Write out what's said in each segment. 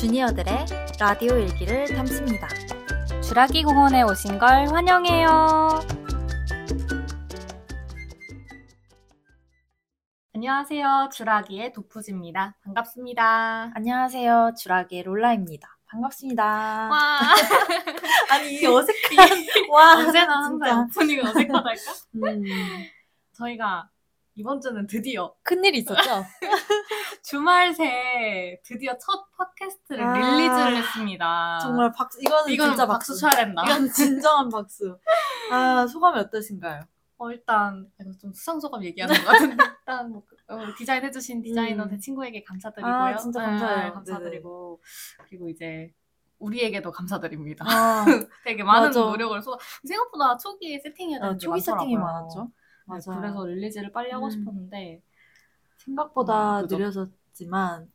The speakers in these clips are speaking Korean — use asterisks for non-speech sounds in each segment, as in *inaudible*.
주니어들의 라디오 일기를 담습니다. 주라기 공원에 오신 걸 환영해요. 안녕하세요. 주라기의 도프지입니다. 반갑습니다. 안녕하세요. 주라기의 롤라입니다. 반갑습니다. 와, *laughs* 아니, *laughs* 이 어색한. 와, 언제나 항상 오프닝은 어색하달까? 음, 저희가 이번 주는 드디어 큰일이 있었죠? *laughs* 주말 새 드디어 첫 팟캐스트를 아, 릴리즈를 했습니다. 정말 박수, 이거는 이건 진짜 박수 박수. 쳐야 된다. 이건 진정한 박수. 아, 소감이 어떠신가요? 어, 일단 좀 수상소감 얘기하는 것 같은데 *laughs* 일단 뭐, 어, 디자인 해주신 디자이너 음. 제 친구에게 감사드리고요. 아, 진짜 감사해요. 네, 감사드리고 그리고 이제 우리에게도 감사드립니다. 아, *laughs* 되게 많은 맞아. 노력을 쏟아 생각보다 초기에 세팅해야 되는 어, 게 초기 세팅이. 많았죠. 네, 맞아요. 그래서 릴리즈를 빨리 하고 음. 싶었는데 생각보다 음. 느려졌지만,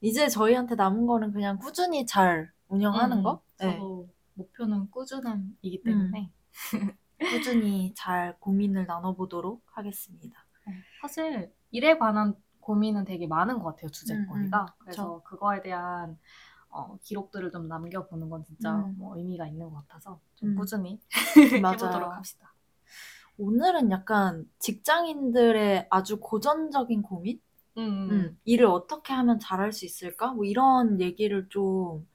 이제 저희한테 남은 거는 그냥 꾸준히 잘 운영하는 음, 거? 네. 저도 목표는 꾸준함이기 때문에 *laughs* 꾸준히 잘 고민을 나눠보도록 하겠습니다. 네, 사실 일에 관한 고민은 되게 많은 것 같아요 음, 주제거리가 음, 그래서 그거에 대한 어, 기록들을 좀 남겨보는 건 진짜 음. 뭐 의미가 있는 것 같아서 좀 음. 꾸준히. *laughs* *laughs* 해보도록 합시다. 오늘은 약간 직장인들의 아주 고전적인 고민? 음, 음, 일을 어떻게 하면 잘할 수 있을까? 뭐 이런 얘기를 좀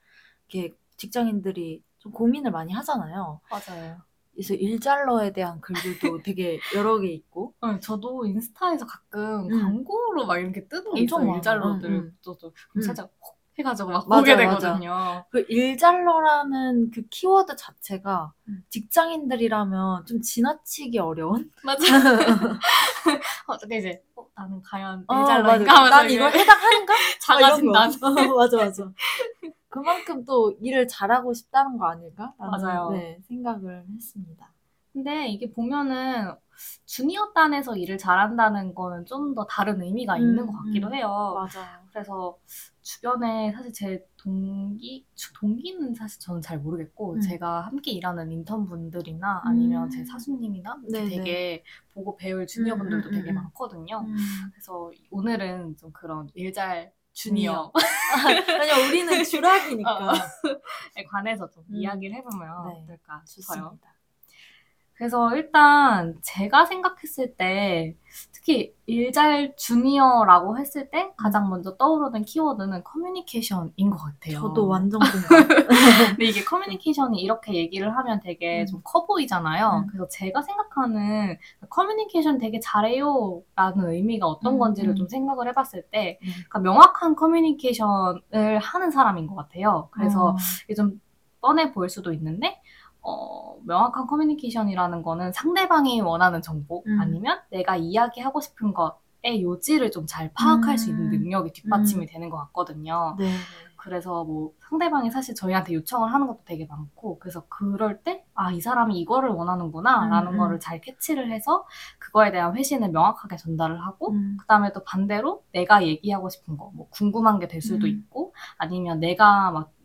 이렇게 직장인들이 좀 고민을 많이 하잖아요. 맞아요. 그래서 일잘러에 대한 글들도 *laughs* 되게 여러 개 있고. 네, 저도 인스타에서 가끔 음. 광고로 막 이렇게 뜨는 게 엄청 있어요. 일잘로들 음, 음. 저도 음. 살짝 혹 해가지고 막 맞아, 보게 맞아. 되거든요. 그 일잘러라는 그 키워드 자체가 음. 직장인들이라면 좀 지나치기 어려운? 맞아. *laughs* 어떻게 이제 어, 나는 과연 어, 일잘로인가 맞아. 하면서 난 이걸 해당하는가? *laughs* 작아진 *laughs* 어. 맞아, 맞아. 그만큼 또 일을 잘하고 싶다는 거 아닐까? 라는, 맞아요. 네, 생각을 했습니다. 근데 이게 보면은 주니어 단에서 일을 잘한다는 거는 좀 더 다른 의미가 있는 음, 것 같기도 음. 해요. 맞아요. 그래서 주변에 사실 제 동기, 주- 동기는 사실 저는 잘 모르겠고 음. 제가 함께 일하는 인턴분들이나 아니면 음. 제 사수님이나 이렇게 네네. 되게 보고 배울 주니어분들도 음, 음, 되게 음. 많거든요. 음. 그래서 오늘은 좀 그런 일 잘 주니어에 *laughs* 왜냐 우리는 *laughs* 주락이니까. 어. 관해서 좀 음. 이야기를 해보면 네, 어떨까 싶어요. 좋습니다. 그래서 일단 제가 생각했을 때 특히 일잘 주니어라고 했을 때 가장 먼저 떠오르는 키워드는 커뮤니케이션인 것 같아요. 저도 완전 *laughs* 공감. 근데 이게 커뮤니케이션이 이렇게 얘기를 하면 되게 음. 좀커 보이잖아요. 음. 그래서 제가 생각하는 커뮤니케이션 되게 잘해요 라는 의미가 어떤 음, 건지를 음. 좀 생각을 해봤을 때 음. 그러니까 명확한 커뮤니케이션을 하는 사람인 것 같아요. 그래서 어, 이게 좀 뻔해 보일 수도 있는데, 어, 명확한 커뮤니케이션이라는 거는 상대방이 원하는 정보 음. 아니면 내가 이야기하고 싶은 것의 요지를 좀 잘 파악할 수 있는 음. 능력이 뒷받침이 음. 되는 것 같거든요. 네. 그래서 뭐 상대방이 사실 저희한테 요청을 하는 것도 되게 많고, 그래서 그럴 때, 아, 이 사람이 이거를 원하는구나, 라는 음, 음. 거를 잘 catch를 해서 그거에 대한 회신을 명확하게 전달을 하고, 음. 그 다음에 또 반대로 내가 얘기하고 싶은 거, 뭐 궁금한 게 될 수도 음. 있고, 아니면 내가 막 저-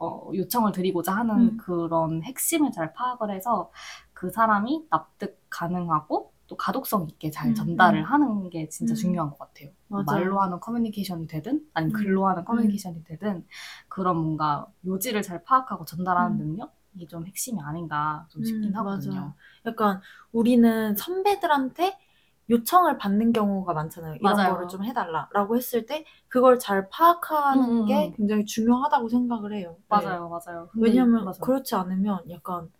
어, 요청을 드리고자 하는 음. 그런 핵심을 잘 파악을 해서 그 사람이 납득 가능하고 또 가독성 있게 잘 음, 전달을 음. 하는 게 진짜 음. 중요한 것 같아요. 맞아요. 말로 하는 커뮤니케이션이 되든 아니면 음. 글로 하는 커뮤니케이션이 되든 그런 뭔가 요지를 잘 파악하고 전달하는 음. 능력 이 좀 핵심이 아닌가 좀 싶긴 음, 하거든요. 맞아요. 약간 우리는 선배들한테 요청을 받는 경우가 많잖아요. 이런 맞아요. 거를 좀 해달라라고 했을 때 그걸 잘 파악하는 음, 음, 게 음. 굉장히 중요하다고 생각을 해요. 네. 맞아요, 맞아요. 근데 왜냐면 맞아요. 그렇지 않으면 약간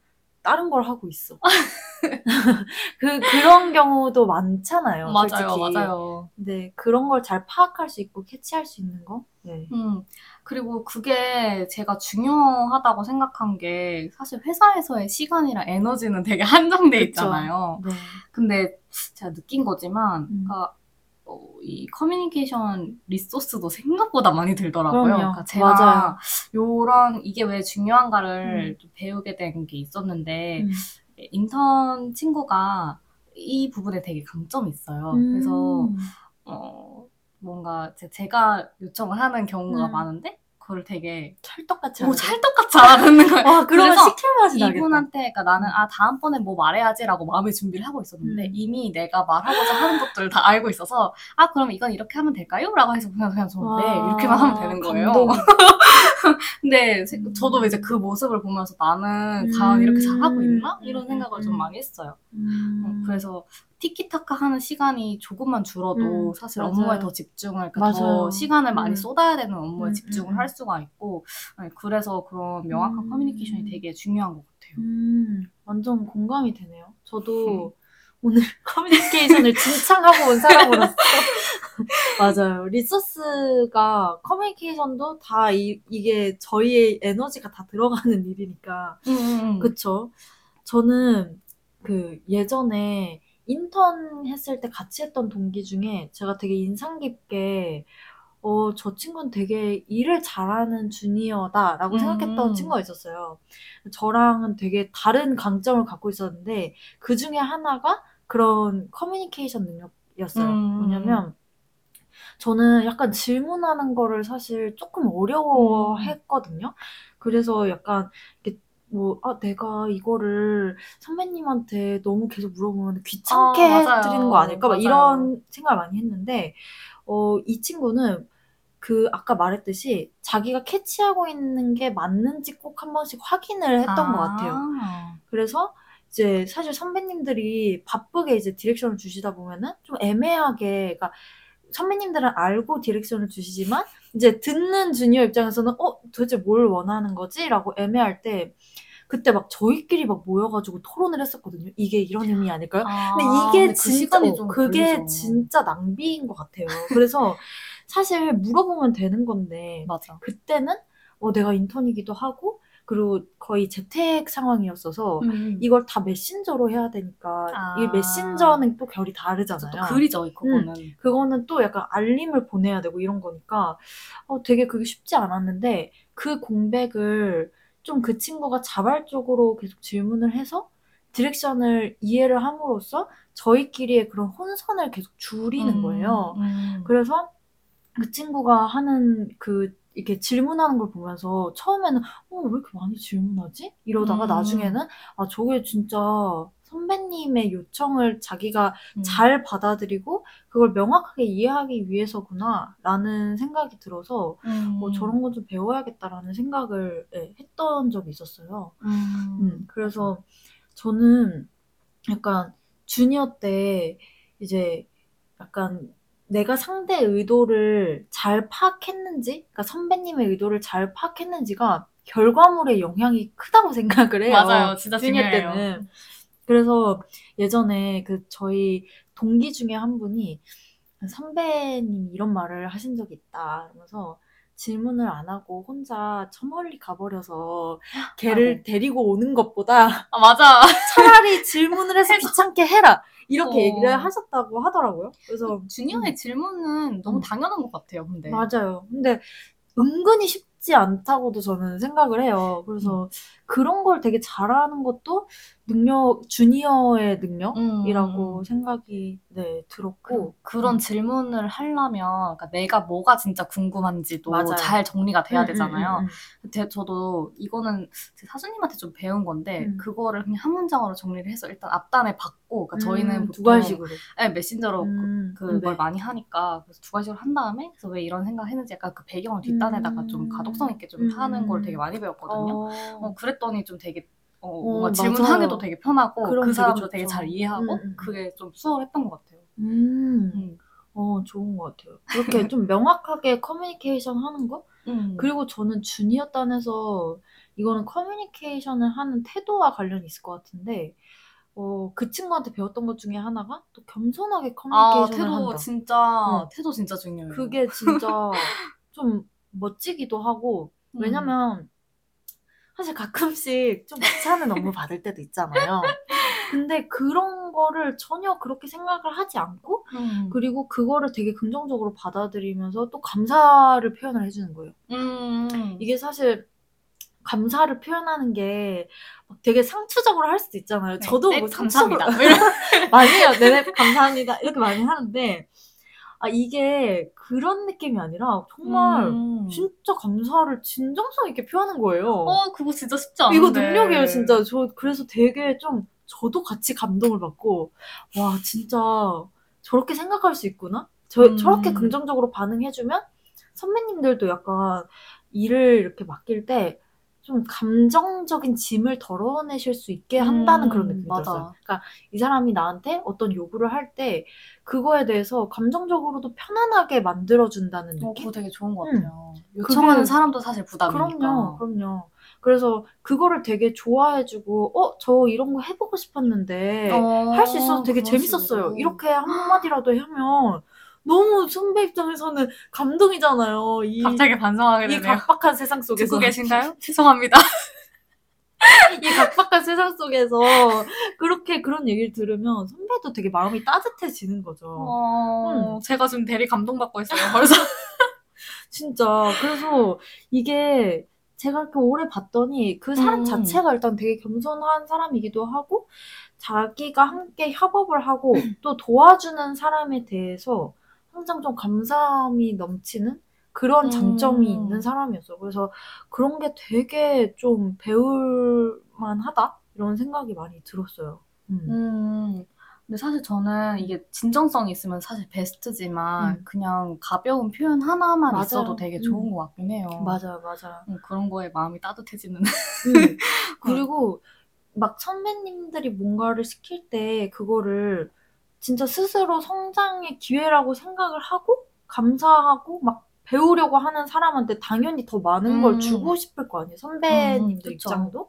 다른 걸 하고 있어. *laughs* 그 그런 경우도 많잖아요. 맞아요, 솔직히. 맞아요. 네, 그런 걸 잘 파악할 수 있고 캐치할 수 있는 거. 네. 음, 그리고 그게 제가 중요하다고 생각한 게 사실 회사에서의 시간이랑 에너지는 되게 *laughs* 한정돼. 있잖아요. 네. 근데 제가 느낀 거지만, 음. 그러니까 어, 이 커뮤니케이션 리소스도 생각보다 많이 들더라고요. 그럼요. 그러니까 제가 맞아요. 요런 이게 왜 중요한가를 좀 배우게 된 게 있었는데 음. 인턴 친구가 이 부분에 되게 강점이 있어요. 그래서 음. 어, 뭔가 제- 제가 요청을 하는 경우가 음. 많은데 그걸 되게 찰떡같이 오. 찰떡같이 알아듣는 거예요. 와 그러면 그래서 시킬 맛이 나겠다. 이분한테 그러니까 나는 아 다음번에 뭐 말해야지라고 마음의 준비를 하고 있었는데 음. 이미 내가 말하고자 하는 것들을 다 알고 있어서 아 그럼 이건 이렇게 하면 될까요? 라고 해서 그냥 그냥 저네 와, 이렇게만 하면 되는 거예요. *laughs* 근데 세- 음. 저도 이제 그 모습을 보면서 나는 과연 이렇게 잘하고 있나? 음. 이런 생각을 좀 음. 많이 했어요. 음. 어, 그래서 티키타카 하는 시간이 조금만 줄어도 음, 사실 맞아요. 업무에 더 집중을, 그러니까 맞아요. 더 시간을 많이 음. 쏟아야 되는 업무에 음, 집중을 음, 할 수가 있고, 네, 그래서 그런 명확한 음. 커뮤니케이션이 되게 중요한 것 같아요. 음, 완전 공감이 되네요. 저도 오늘 *laughs* 커뮤니케이션을 진창하고 온 사람으로서 *laughs* 맞아요. resource가 커뮤니케이션도 다 이, 이게 저희의 에너지가 다 들어가는 일이니까 음, 그쵸. 저는 그 예전에 인턴 했을 때 같이 했던 동기 중에 제가 되게 인상 깊게 어, 저 친구는 되게 일을 잘하는 주니어다라고 음. 생각했던 친구가 있었어요. 저랑은 되게 다른 강점을 갖고 있었는데 그 중에 하나가 그런 커뮤니케이션 능력이었어요. 음. 뭐냐면 저는 약간 질문하는 거를 사실 조금 어려워했거든요. 그래서 약간 이렇게 뭐, 아, 내가 이거를 선배님한테 너무 계속 물어보면 귀찮게 아. 해드리는 거 아닐까? 막 맞아요. 이런 생각을 많이 했는데, 어, 이 친구는 그, 아까 말했듯이 자기가 catch하고 있는 게 맞는지 꼭 한 번씩 확인을 했던 것 같아요. 그래서 이제 사실 선배님들이 바쁘게 이제 direction을 주시다 보면은 좀 애매하게, 그러니까 선배님들은 알고 direction을 주시지만 이제 듣는 주니어 입장에서는 어 도대체 뭘 원하는 거지? 라고 애매할 때 그때 막 저희끼리 막 모여가지고 토론을 했었거든요. 이게 이런 의미 아닐까요? 아, 근데 이게 근데 그 진짜 좀 그게 걸리죠. 진짜 낭비인 것 같아요. 그래서 사실 물어보면 되는 건데 *laughs* 맞아. 그때는 어 내가 인턴이기도 하고 그리고 거의 재택 상황이었어서 음. 이걸 다 메신저로 해야 되니까 아. 이 메신저는 또 결이 또 다르잖아요. 글이죠, 그거는. 그거는 또 약간 알림을 보내야 되고 이런 거니까 어, 되게 그게 쉽지 않았는데 그 공백을 좀 그 친구가 자발적으로 계속 질문을 해서 디렉션을 이해를 함으로써 저희끼리의 그런 혼선을 계속 줄이는 음, 거예요. 음. 그래서 그 친구가 하는 그 이렇게 질문하는 걸 보면서 처음에는 어, 왜 이렇게 많이 질문하지? 이러다가 음. 나중에는 아, 저게 진짜 선배님의 요청을 자기가 음. 잘 받아들이고 그걸 명확하게 이해하기 위해서구나 라는 생각이 들어서 음. 뭐 저런 건 좀 배워야겠다라는 생각을 예, 했던 적이 있었어요. 음. 음, 그래서 저는 약간 주니어 때 이제 약간 내가 상대의 의도를 잘 파악했는지, 그러니까 선배님의 의도를 잘 파악했는지가 결과물에 영향이 크다고 생각을 해요. 맞아요. 진짜 중요해요. 때는. 그래서 예전에 그 저희 동기 중에 한 분이 선배님이 이런 말을 하신 적이 있다. 그러면서 질문을 안 하고 혼자 저 멀리 가버려서 *gasps* 걔를 아이고. 데리고 오는 것보다 아, 맞아. *laughs* 차라리 질문을 해서 귀찮게 해라. 이렇게 어. 얘기를 하셨다고 하더라고요. 그래서 주니어의 질문은 너무 음. 당연한 것 같아요, 근데. 맞아요. 근데 은근히 쉽지 않다고도 저는 생각을 해요. 그래서 음. 그런 걸 되게 잘하는 것도 능력, 주니어의 음, 능력이라고 음. 생각이 네, 들었고. 그 런 질문을 하려면 그러니까 내가 뭐가 진짜 궁금한지도 맞아요. 잘 정리가 돼야 음, 되잖아요. 음, 음, 제- 저도 이거는 제 사수님한테 좀 배운 건데 음. 그거를 그냥 한 문장으로 정리를 해서 일단 앞단에 받고 그러니까 저희는 음, 두괄식으로. 네, 메신저로 음, 그, 그걸 네. 많이 하니까 그래서 두괄식으로 한 다음에 그래서 왜 이런 생각 했는지 약간 그 배경을 뒷단에다가 좀 음. 가독성 있게 좀 음. 하는 걸 되게 많이 배웠거든요. 어, 어, 그랬더니 좀 되게 어, 어, 뭔가. 질문하기도 되게 편하고 그 되게 사람도 좋죠. 되게 잘 이해하고 음, 음, 음. 그게 좀 수월했던 것 같아요. 음, 음. 어, 좋은 것 같아요. 그렇게 *laughs* 좀 명확하게 커뮤니케이션 하는 거? 음. 그리고 저는 주니어 단에서 이거는 커뮤니케이션을 하는 태도와 관련이 있을 것 같은데, 어, 그 친구한테 배웠던 것 중에 하나가 또 겸손하게 아, 커뮤니케이션을 태도 한다. 진짜 어. 태도 진짜 중요해요. 그게 진짜 *laughs* 좀 멋지기도 하고, 음. 왜냐면 사실 가끔씩 좀 귀찮은 *laughs* 업무 받을 때도 있잖아요. 근데 그런 거를 전혀 그렇게 생각을 하지 않고, 음. 그리고 그거를 되게 긍정적으로 받아들이면서 또 감사를 표현을 해주는 거예요. 음. 이게 사실 감사를 표현하는 게막 되게 상투적으로 할 수도 있잖아요. 네, 저도 네, 뭐 감사합니다. 상투적으로 *laughs* 많이 해요. 네네 감사합니다. 이렇게 많이 하는데 아, 이게 그런 느낌이 아니라 정말 음. 진짜 감사를 진정성 있게 표하는 거예요. 어, 그거 진짜 쉽지 않은데. 이거 능력이에요, 진짜. 저 그래서 되게 좀 저도 같이 감동을 받고 와, 진짜 저렇게 생각할 수 있구나. 저 음. 저렇게 긍정적으로 반응해주면 선배님들도 약간 일을 이렇게 맡길 때 좀 감정적인 짐을 덜어내실 수 있게 한다는 음, 그런 느낌이 맞아. 들었어요. 그러니까 이 사람이 나한테 어떤 요구를 할 때 그거에 대해서 감정적으로도 편안하게 만들어준다는 느낌? 어, 그거 되게 좋은 것 같아요. 음. 요청하는 그게, 사람도 사실 부담이니까. 그럼요, 그럼요. 그래서 그거를 되게 좋아해주고, 어, 저 이런 거 해보고 싶었는데, 어, 할수 있어서 되게 재밌었어요. 이렇게 한마디라도 하면, 너무 선배 입장에서는 감동이잖아요. 이, 갑자기 반성하게 되네요. 이 각박한 세상 속에서. 듣고 계신가요? *laughs* 죄송합니다. 이 각박한 세상 속에서 그렇게 그런 얘기를 들으면 선배도 되게 마음이 따뜻해지는 거죠. 어... 음. 제가 좀 대리 감동받고 있어요, 벌써. *laughs* *laughs* 진짜. 그래서 이게 제가 이렇게 오래 봤더니 그 사람 음. 자체가 일단 되게 겸손한 사람이기도 하고 자기가 함께 협업을 하고 *clears throat* 또 도와주는 사람에 대해서 항상 좀 감사함이 넘치는 그런 장점이 음. 있는 사람이었어요. 그래서 그런 게 되게 좀 배울 만하다? 이런 생각이 많이 들었어요. 음. 음. 근데 사실 저는 이게 진정성이 있으면 사실 베스트지만 음. 그냥 가벼운 표현 하나만 맞아요. 있어도 되게 좋은 음. 것 같긴 해요. 맞아요, 맞아요. 음, 그런 거에 마음이 따뜻해지는. *laughs* 그리고 막 선배님들이 뭔가를 시킬 때 그거를 진짜 스스로 성장의 기회라고 생각을 하고 감사하고 막 배우려고 하는 사람한테 당연히 더 많은 음. 걸 주고 싶을 거 아니에요. 선배님들 음, 입장도.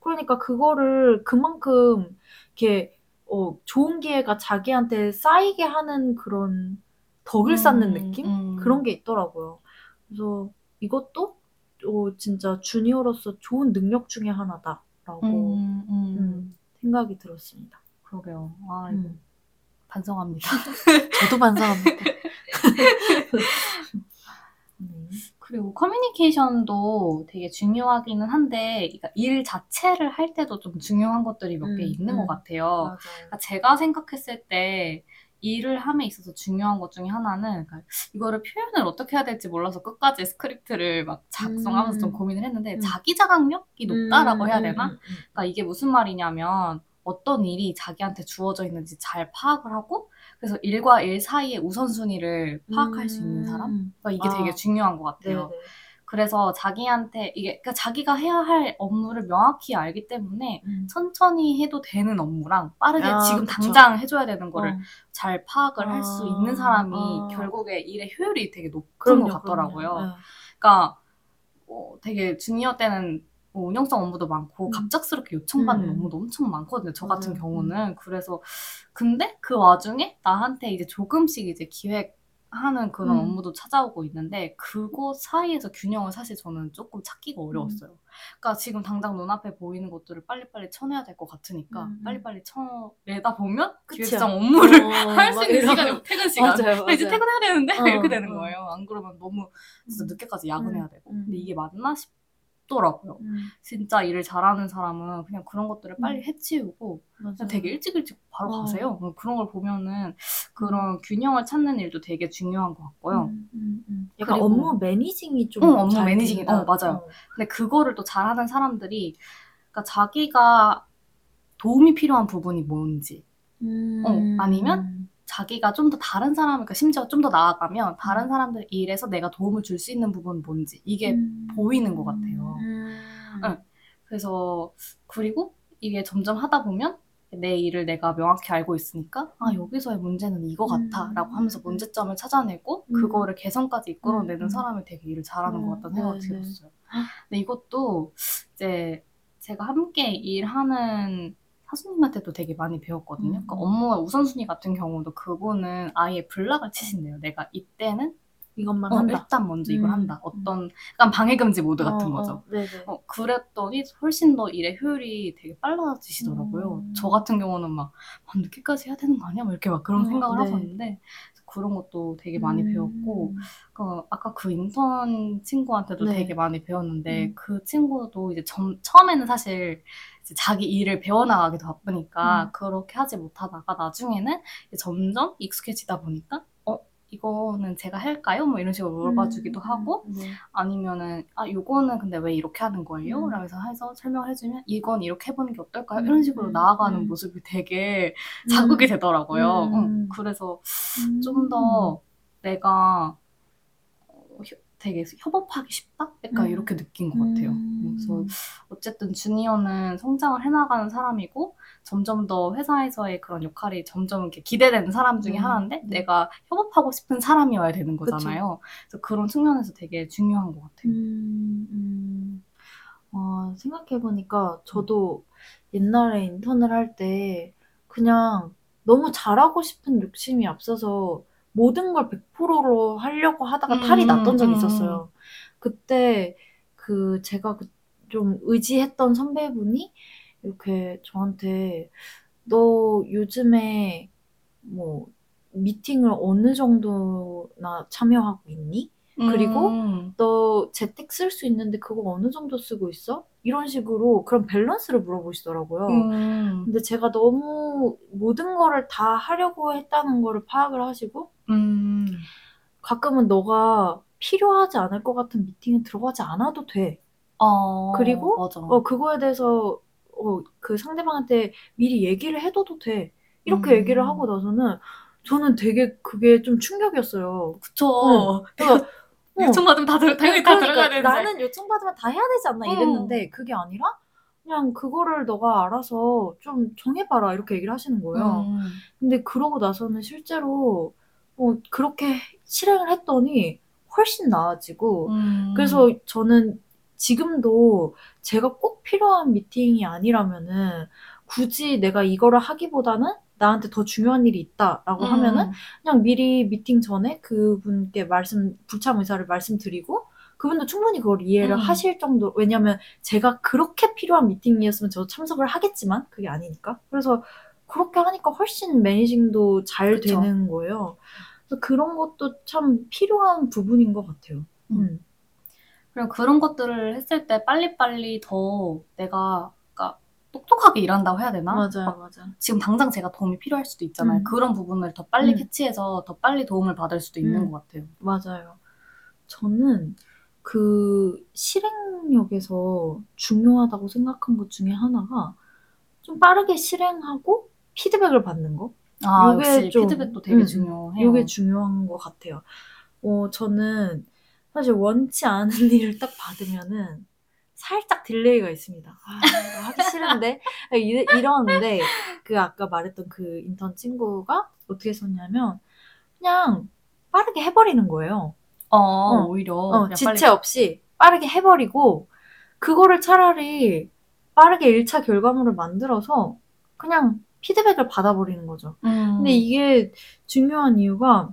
그러니까 그거를 그만큼 이렇게 어, 좋은 기회가 자기한테 쌓이게 하는 그런 덕을 음, 쌓는 느낌? 음. 그런 게 있더라고요. 그래서 이것도 어, 진짜 주니어로서 좋은 능력 중에 하나다라고 음, 음. 생각이 들었습니다. 그러게요. 아, 이거 반성합니다. *laughs* 저도 반성합니다. *laughs* 그리고 커뮤니케이션도 되게 중요하기는 한데 그러니까 일 자체를 할 때도 좀 중요한 것들이 몇개 음, 있는 음. 것 같아요. 그러니까 제가 생각했을 때 일을 함에 있어서 중요한 것 중에 하나는 그러니까 이거를 표현을 어떻게 해야 될지 몰라서 끝까지 script를 막 작성하면서 음. 좀 고민을 했는데 음. 자기 자각력이 높다라고 해야 음, 되나? 음, 그러니까 이게 무슨 말이냐면 어떤 일이 자기한테 주어져 있는지 잘 파악을 하고 그래서 일과 일 사이의 우선순위를 파악할 음... 수 있는 사람? 그러니까 이게 아, 되게 중요한 것 같아요. 네네. 그래서 자기한테 이게 그러니까 자기가 해야 할 업무를 명확히 알기 때문에 음. 천천히 해도 되는 업무랑 빠르게 아, 지금 그쵸. 당장 해줘야 되는 거를 어. 잘 파악을 아, 할수 있는 사람이 아. 결국에 일의 효율이 되게 높은 그럼요, 것 같더라고요. 네. 그러니까 어, 되게 주니어 때는 뭐 운영성 업무도 많고 음. 갑작스럽게 요청받는 음. 업무도 엄청 많거든요. 저 같은 음. 경우는 그래서 근데 그 와중에 나한테 이제 조금씩 이제 기획하는 그런 음. 업무도 찾아오고 있는데 그거 사이에서 균형을 사실 저는 조금 찾기가 어려웠어요. 그러니까 지금 당장 눈앞에 보이는 것들을 빨리빨리 쳐내야 될 것 같으니까 음. 빨리빨리 쳐내다 보면 기획성 업무를 어, *laughs* 할수 있는 시간이 퇴근 시간 맞아요, 맞아요. 이제 퇴근해야 되는데 어, *laughs* 이렇게 되는 어. 거예요. 안 그러면 너무 진짜 늦게까지 야근해야 되고 근데 이게 맞나 싶 없더라고요. 음. 진짜 일을 잘하는 사람은 그냥 그런 것들을 빨리 음. 해치우고 그냥 되게 일찍 일찍 바로 어. 가세요. 뭐 그런 걸 보면은 그런 음. 균형을 찾는 일도 되게 중요한 것 같고요. 음, 음, 음. 약간 그리고, 업무 매니징이 좀 응, 업무 매니징이 어 맞아요. 어. 근데 그거를 또 잘하는 사람들이 그러니까 자기가 도움이 필요한 부분이 뭔지 어, 아니면 자기가 좀 더 다른 사람, 그러니까 심지어 좀 더 나아가면 다른 음. 사람들 일에서 내가 도움을 줄 수 있는 부분은 뭔지 이게 음. 보이는 것 같아요. 음. 응. 그래서 그리고 이게 점점 하다 보면 내 일을 내가 명확히 알고 있으니까 아 음. 여기서의 문제는 이거 같아라고 하면서 음. 문제점을 찾아내고 음. 그거를 개선까지 이끌어내는 사람이 되게 일을 잘하는 것 같다는 생각이 네, 네. 들었어요. 근데 이것도 이제 제가 함께 일하는 사수님한테도 되게 많이 배웠거든요. 그러니까 음. 그러니까 업무와 우선순위 같은 경우도 그분은 아예 블락을 치신대요. 내가 이때는 이것만 어, 한다. 일단 먼저 이걸 음. 한다. 어떤 약간 방해금지 모드 같은 어, 어 거죠. 어, 어, 그랬더니 훨씬 더 일의 효율이 되게 빨라지시더라고요. 음. 저 같은 경우는 막 아, 늦게까지 해야 되는 거 아니야? 막 이렇게 막 그런 어, 생각을 네. 하셨는데 그런 것도 되게 많이 음. 배웠고 그 아까 그 인턴 친구한테도 네. 되게 많이 배웠는데 음. 그 친구도 이제 점, 처음에는 사실 자기 일을 배워나가기도 바쁘니까 음. 그렇게 하지 못하다가 나중에는 점점 익숙해지다 보니까 어 이거는 제가 할까요? 뭐 이런 식으로 물어봐 주기도 음, 하고 네. 아니면은 아 요거는 근데 왜 이렇게 하는 거예요? 음. 라면서 해서 설명을 해주면 이건 이렇게 해보는 게 어떨까요? 이런 식으로 음. 나아가는 음. 모습이 되게 자극이 되더라고요. 음. 음. 그래서 좀 더 내가 되게 협업하기 쉽다? 약간 음. 이렇게 느낀 것 같아요. 음. 그래서 어쨌든 주니어는 성장을 해나가는 사람이고 점점 더 회사에서의 그런 역할이 점점 이렇게 기대되는 사람 중에 음. 하나인데 내가 협업하고 싶은 사람이어야 되는 거잖아요. 그쵸. 그래서 그런 측면에서 되게 중요한 것 같아요. 음, 음. 어, 생각해보니까 저도 옛날에 인턴을 할 때 그냥 너무 잘하고 싶은 욕심이 앞서서 모든 걸 100%로 하려고 하다가 탈이 음, 났던 적이 음. 있었어요. 그때 그 제가 그 좀 의지했던 선배분이 이렇게 저한테 너 요즘에 뭐 미팅을 어느 정도나 참여하고 있니? 그리고 음. 너 재택 쓸 수 있는데 그거 어느 정도 쓰고 있어? 이런 식으로 그런 밸런스를 물어보시더라고요. 음. 근데 제가 너무 모든 거를 다 하려고 했다는 거를 파악을 하시고 음. 가끔은 너가 필요하지 않을 것 같은 미팅에 들어가지 않아도 돼. 어, 그리고 맞아. 어, 그거에 대해서 어, 그 상대방한테 미리 얘기를 해둬도 돼. 이렇게 음. 얘기를 하고 나서는 저는 되게 그게 좀 충격이었어요. 그쵸. 어, 그러니까 요청 받으면 다, 들, 당연히 다 그러니까 들어가야 되는데. 나는 요청 받으면 다 해야 되지 않나 이랬는데 어. 그게 아니라 그냥 그거를 너가 알아서 좀 정해봐라 이렇게 얘기를 하시는 거예요. 음. 근데 그러고 나서는 실제로 어, 그렇게 실행을 했더니 훨씬 나아지고 음. 그래서 저는 지금도 제가 꼭 필요한 미팅이 아니라면은 굳이 내가 이거를 하기보다는 나한테 더 중요한 일이 있다라고 음. 하면은 그냥 미리 미팅 전에 그분께 말씀 불참 의사를 말씀드리고 그분도 충분히 그걸 이해를 음. 하실 정도 왜냐면 제가 그렇게 필요한 미팅이었으면 저도 참석을 하겠지만 그게 아니니까 그래서 그렇게 하니까 훨씬 매니징도 잘 그쵸. 되는 거예요. 그래서 그런 것도 참 필요한 부분인 것 같아요. 음. 음. 그리고 그런 것들을 했을 때 빨리빨리 더 내가 똑똑하게 일한다고 해야 되나? 맞아요, 맞아. 지금 당장 제가 도움이 필요할 수도 있잖아요. 음. 그런 부분을 더 빨리 음. 캐치해서 더 빨리 도움을 받을 수도 있는 음. 것 같아요. 맞아요. 저는 그 실행력에서 중요하다고 생각한 것 중에 하나가 좀 빠르게 실행하고 피드백을 받는 거. 아, 역시 좀, 피드백도 되게 음, 중요해요. 이게 중요한 것 같아요. 어, 저는 사실 원치 않은 *laughs* 일을 딱 받으면은 살짝 delay가 있습니다. 아, 하기 싫은데 이, 이러는데 그 아까 말했던 그 인턴 친구가 어떻게 썼냐면 그냥 빠르게 해버리는 거예요. 어, 어 오히려 어, 지체 빨리... 없이 빠르게 해버리고 그거를 차라리 빠르게 1차 결과물을 만들어서 그냥 피드백을 받아버리는 거죠. 음. 근데 이게 중요한 이유가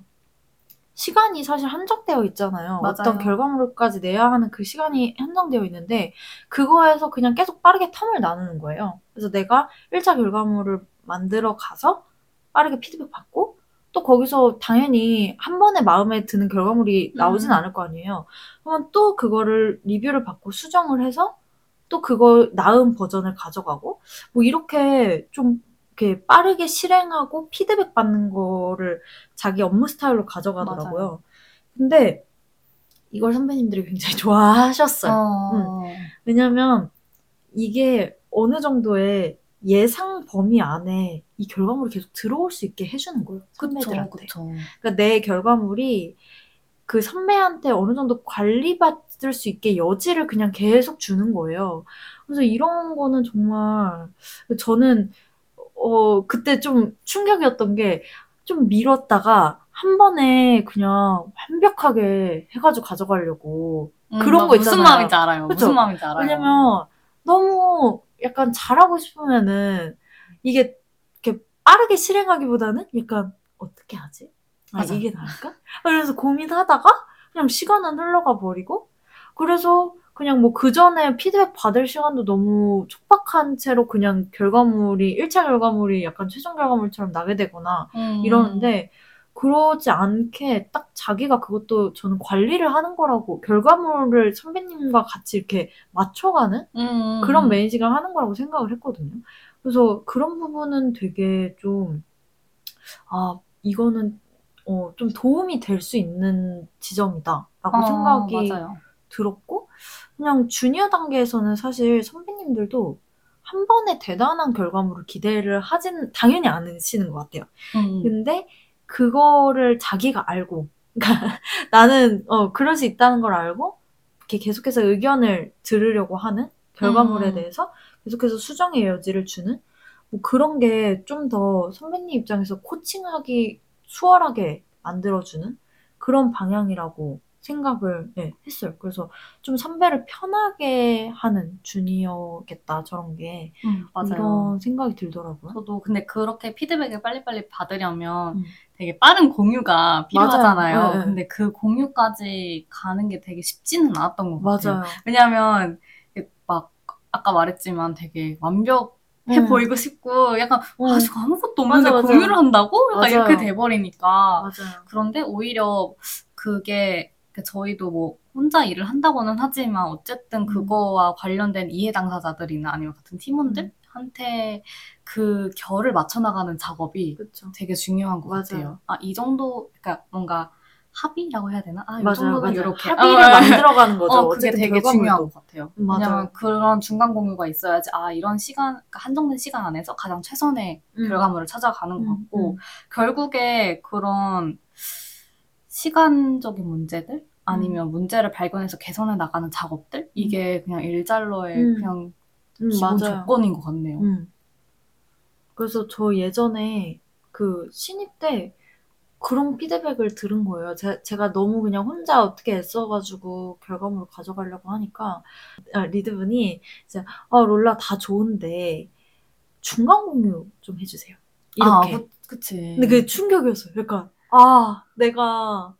시간이 사실 한정되어 있잖아요. 맞아요. 어떤 결과물까지 내야 하는 그 시간이 한정되어 있는데 그거에서 그냥 계속 빠르게 텀을 나누는 거예요. 그래서 내가 1차 결과물을 만들어 가서 빠르게 피드백 받고 또 거기서 당연히 한 번에 마음에 드는 결과물이 나오진 음. 않을 거 아니에요. 그러면 또 그거를 리뷰를 받고 수정을 해서 또 그걸 나은 버전을 가져가고 뭐 이렇게 좀 이렇게 빠르게 실행하고 피드백 받는 거를 자기 업무 스타일로 가져가더라고요. 맞아요. 근데 이걸 선배님들이 굉장히 *laughs* 좋아하셨어요. 어... 응. 왜냐면 이게 어느 정도의 예상 범위 안에 이 결과물이 계속 들어올 수 있게 해주는 거예요. 선배들한테. 그쵸, 그쵸. 그러니까 내 결과물이 그 선배한테 어느 정도 관리받을 수 있게 여지를 그냥 계속 주는 거예요. 그래서 이런 거는 정말 저는 어, 그때 좀 충격이었던 게 좀 미뤘다가 한 번에 그냥 완벽하게 해가지고 가져가려고 음, 그런 거 있잖아요. 무슨 마음인지 알아요. 그쵸? 무슨 마음인지 알아요. 왜냐면 너무 약간 잘하고 싶으면은 이게 이렇게 빠르게 실행하기보다는 약간 어떻게 하지? 아, 맞아. 이게 나을까? 그래서 고민하다가 그냥 시간은 흘러가 버리고 그래서 그냥 뭐 그 전에 피드백 받을 시간도 너무 촉박한 채로 그냥 결과물이 1차 결과물이 약간 최종 결과물처럼 나게 되거나 음. 이러는데 그러지 않게 딱 자기가 그것도 저는 관리를 하는 거라고 결과물을 선배님과 같이 이렇게 맞춰가는 음. 그런 매니징을 하는 거라고 생각을 했거든요. 그래서 그런 부분은 되게 좀 아, 이거는 어, 좀 도움이 될 수 있는 지점이다라고 어, 생각이 맞아요. 들었고 그냥 주니어 단계에서는 사실 선배님들도 한 번에 대단한 결과물을 기대를 하지는 당연히 않으시는 것 같아요. 음. 근데 그거를 자기가 알고, 그러니까 *laughs* 나는 어 그럴 수 있다는 걸 알고 이렇게 계속해서 의견을 들으려고 하는 결과물에 음. 대해서 계속해서 수정의 여지를 주는 뭐 그런 게 좀 더 선배님 입장에서 코칭하기 수월하게 만들어주는 그런 방향이라고 생각을 네, 했어요. 그래서 좀 선배를 편하게 하는 주니어겠다 저런 게 음, 맞아요. 이런 생각이 들더라고요. 저도 근데 그렇게 피드백을 빨리빨리 받으려면 음. 되게 빠른 공유가 필요하잖아요. 네, 네. 근데 그 공유까지 가는 게 되게 쉽지는 않았던 것 같아요. 맞아요. 왜냐하면 막 아까 말했지만 되게 완벽 해 음. 보이고 싶고 약간 음. 아, 저 아무것도 없는데 맞아, 공유를 한다고? 약간 맞아요. 이렇게 돼버리니까 맞아요. 그런데 오히려 그게 그 저희도 뭐 혼자 일을 한다고는 하지만 어쨌든 음. 그거와 관련된 이해 당사자들이나 아니면 같은 팀원들한테 그 결을 맞춰 나가는 작업이 그쵸. 되게 중요한 것 맞아요. 같아요. 아 이 정도 그러니까 뭔가 합의라고 해야 되나? 아, 이 정도는 이렇게 합의를 *laughs* 어, 만들어가는 거죠. 어, 그게 되게 중요한 것 같아요. 음, 왜냐면 그런 중간 공유가 있어야지 아 이런 시간 그러니까 한정된 시간 안에서 가장 최선의 음. 결과물을 찾아가는 것 음, 같고 음, 결국에 그런 시간적인 문제들 아니면 음. 문제를 발견해서 개선해 나가는 작업들 이게 그냥 일잘러의 음. 그냥 음, 기본 맞아요. 조건인 것 같네요. 음. 그래서 저 예전에 그 신입 때 그런 피드백을 들은 거예요. 제, 제가 너무 그냥 혼자 어떻게 애써가지고 결과물을 가져가려고 하니까 아, 리드분이 이제 아 롤라 다 좋은데 중간 공유 좀 해주세요. 이렇게. 아, 그, 치 근데 그게 충격이었어요. 그러니까 아 내가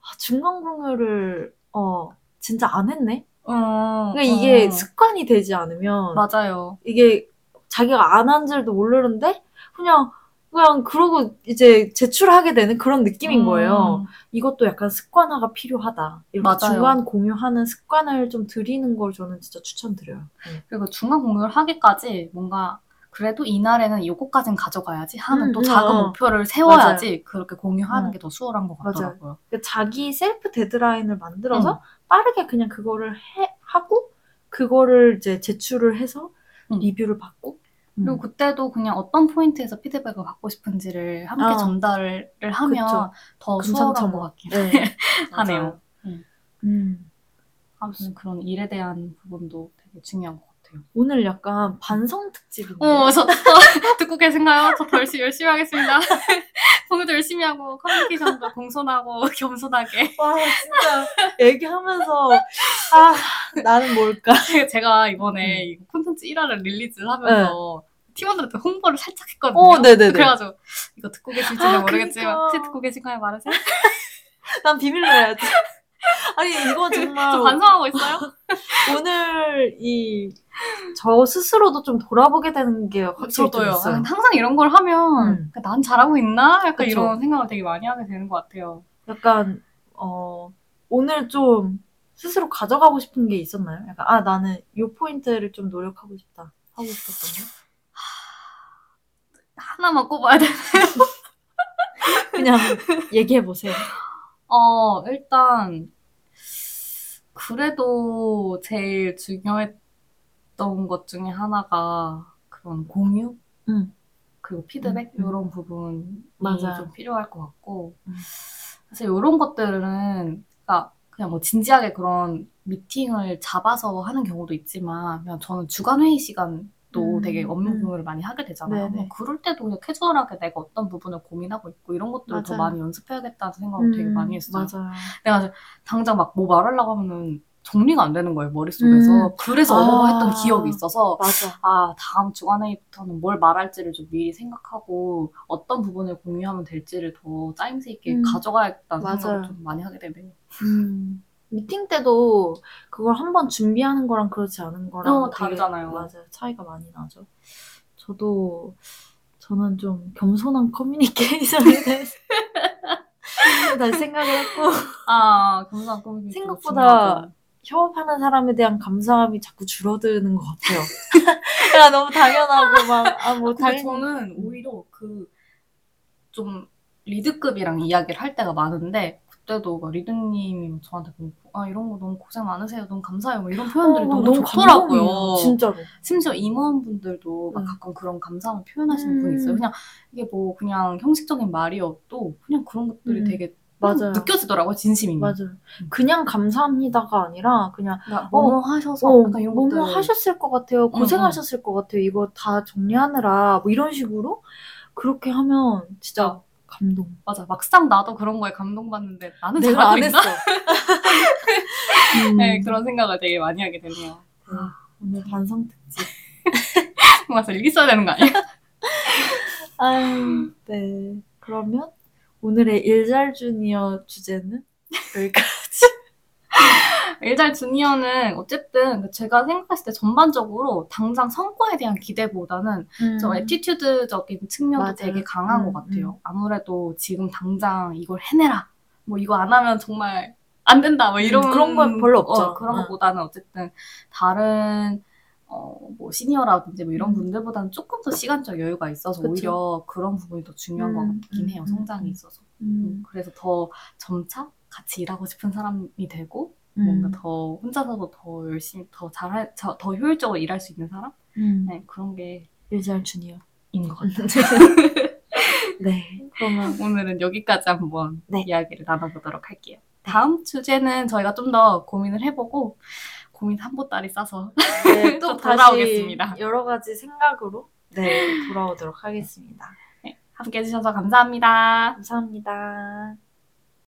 아, 중간 공유를 어 진짜 안 했네. 어, 그러니까 이게 어. 습관이 되지 않으면 맞아요. 이게 자기가 안 한 줄도 모르는데 그냥 그냥 그러고 이제 제출하게 되는 그런 느낌인 음. 거예요. 이것도 약간 습관화가 필요하다. 이렇게 맞아요. 중간 공유하는 습관을 좀 들이는 걸 저는 진짜 추천드려요. 네. 그리고 중간 공유를 하기까지 뭔가 그래도 이날에는 요거까진 가져가야지 하는 음, 또 작은 어. 목표를 세워야지 맞아요. 그렇게 공유하는 음. 게 더 수월한 것 같더라고요. 그러니까 자기 셀프 데드라인을 만들어서 음. 빠르게 그냥 그거를 해, 하고 그거를 이제 제출을 해서 음. 리뷰를 받고 그리고 음. 그때도 그냥 어떤 포인트에서 피드백을 받고 싶은지를 함께 아, 전달을 하면 그쵸. 더 수월한 것 같긴 네. *laughs* 하네요. 음. 아무튼 그런 일에 대한 부분도 되게 중요한 것 같아요. 같아요. 오늘 약간 반성 특집인데. 어, 저, 저 *laughs* 듣고 계신가요? 저더 열심히, 열심히 하겠습니다. *laughs* 공유도 열심히 하고, 커뮤니케이션도 공손하고, *laughs* 겸손하게. 와, 진짜, 얘기하면서, 아, 나는 뭘까? 제가 이번에 음. 콘텐츠 1화를 릴리즈를 하면서, 네. 팀원들한테 홍보를 살짝 했거든요. 어, 네네네. 그래가지고, 이거 듣고 계실지는 아, 모르겠지만, 혹시 듣고 계신가요? 말하세요? 난 비밀로 해야지. *laughs* 아니 이거 정말 저 반성하고 있어요? *laughs* 오늘 이 저 스스로도 좀 돌아보게 되는 게 확실히 저도요. 있어요. 항상 이런 걸 하면 음. 그러니까 난 잘하고 있나? 약간 그쵸? 이런 생각을 되게 많이 하게 되는 것 같아요. 약간 어 오늘 좀 스스로 가져가고 싶은 게 있었나요? 약간 아 나는 이 포인트를 좀 노력하고 싶다 하고 싶었던 거. 하나만 꼽아야 되나요? *laughs* 그냥 얘기해 보세요. 어 일단 그래도 제일 중요했던 것 중에 하나가 그런 공유? 음. 그리고 피드백? 음, 음. 이런 부분이 맞아요. 좀 필요할 것 같고. 음. 사실 이런 것들은, 그러니까 그냥 뭐 진지하게 그런 미팅을 잡아서 하는 경우도 있지만, 그냥 저는 주간 회의 시간 또 음, 되게 업무 음. 공유를 많이 하게 되잖아요. 네 그럴 때도 그냥 캐주얼하게 내가 어떤 부분을 고민하고 있고 이런 것들을 맞아요. 더 많이 연습해야겠다는 생각을 음, 되게 많이 했어요. 맞아요. 내가 당장 막 뭐 말하려고 하면은 정리가 안 되는 거예요 머릿속에서 음. 그래서 어려워 했던 아, 기억이 있어서 맞아. 아 다음 주간회의부터는 뭘 말할지를 좀 미리 생각하고 어떤 부분을 공유하면 될지를 더 짜임새 있게 음. 가져가야겠다는 맞아요. 생각을 좀 많이 하게 되네요. 음. 미팅 때도 그걸 한번 준비하는 거랑 그렇지 않은 거랑 어, 다르잖아요. 맞아요. 차이가 많이 나죠. 저도 저는 좀 겸손한 커뮤니케이션에 *laughs* 대해서 *laughs* 다시 생각을 했고 아 겸손한 커뮤니케이션 생각보다 협업하는 사람에 대한 감사함이 자꾸 줄어드는 것 같아요. *laughs* 야 너무 당연하고 막 아뭐 당연히 저는 오히려 그 좀 리드급이랑 이야기를 할 때가 많은데 그때도 막 리드님이 저한테 뭐, 아 이런 거 너무 고생 많으세요, 너무 감사해요, 뭐 이런 표현들이 어, 너무, 너무 좋더라고요. 진짜로. 심지어 임원분들도 막 음. 가끔 그런 감사함을 표현하시는 음. 분이 있어요. 그냥 이게 뭐 그냥 형식적인 말이어도 그냥 그런 것들이 음. 되게 맞아요. 느껴지더라고요, 진심이. 맞아요. 그냥 감사합니다가 아니라 그냥 뭐 어, 하셔서 어, 뭐뭐 하셨을 것 같아요, 고생하셨을 응, 응. 것 같아요, 이거 다 정리하느라 뭐 이런 식으로 그렇게 하면 진짜 어. 감동. 맞아. 막상 나도 그런 거에 감동받는데 나는 내가 안 했어. *laughs* 음. 네, 그런 생각을 되게 많이 하게 되네요. 아, 오늘 반성 특집. *laughs* 뭔가 일기 써야 되는 거 아니야? *laughs* 아유, 네. 그러면 오늘의 일잘 주니어 주제는 여기까지. 일잘 주니어는 어쨌든 제가 생각했을 때 전반적으로 당장 성과에 대한 기대보다는 음. 저 에티튜드적인 측면도 맞아요. 되게 강한 음, 것 같아요. 음. 아무래도 지금 당장 이걸 해내라. 뭐 이거 안 하면 정말 안 된다. 뭐 이런 음, 그런 건 별로 없죠. 어, 그런 것보다는 어쨌든 다른 어, 뭐 시니어라든지 뭐 이런 음. 분들보다는 조금 더 시간적 여유가 있어서 그쵸? 오히려 그런 부분이 더 중요한 것 같긴 해요. 성장에 있어서. 그래서 더 점차 같이 일하고 싶은 사람이 되고 뭔가 음. 더 혼자서도 더 열심히 더 잘할 더 효율적으로 일할 수 있는 사람 음. 네 그런 게 일잘 주니어인 것 같아요. *laughs* 네 그러면 오늘은 여기까지 한번 네. 이야기를 나눠보도록 할게요. 다음 주제는 저희가 좀 더 고민을 해보고 고민 한 보따리 싸서 네, *laughs* 또 돌아오겠습니다. 여러 가지 생각으로 네 돌아오도록 하겠습니다. 네, 함께 해주셔서 감사합니다. 감사합니다.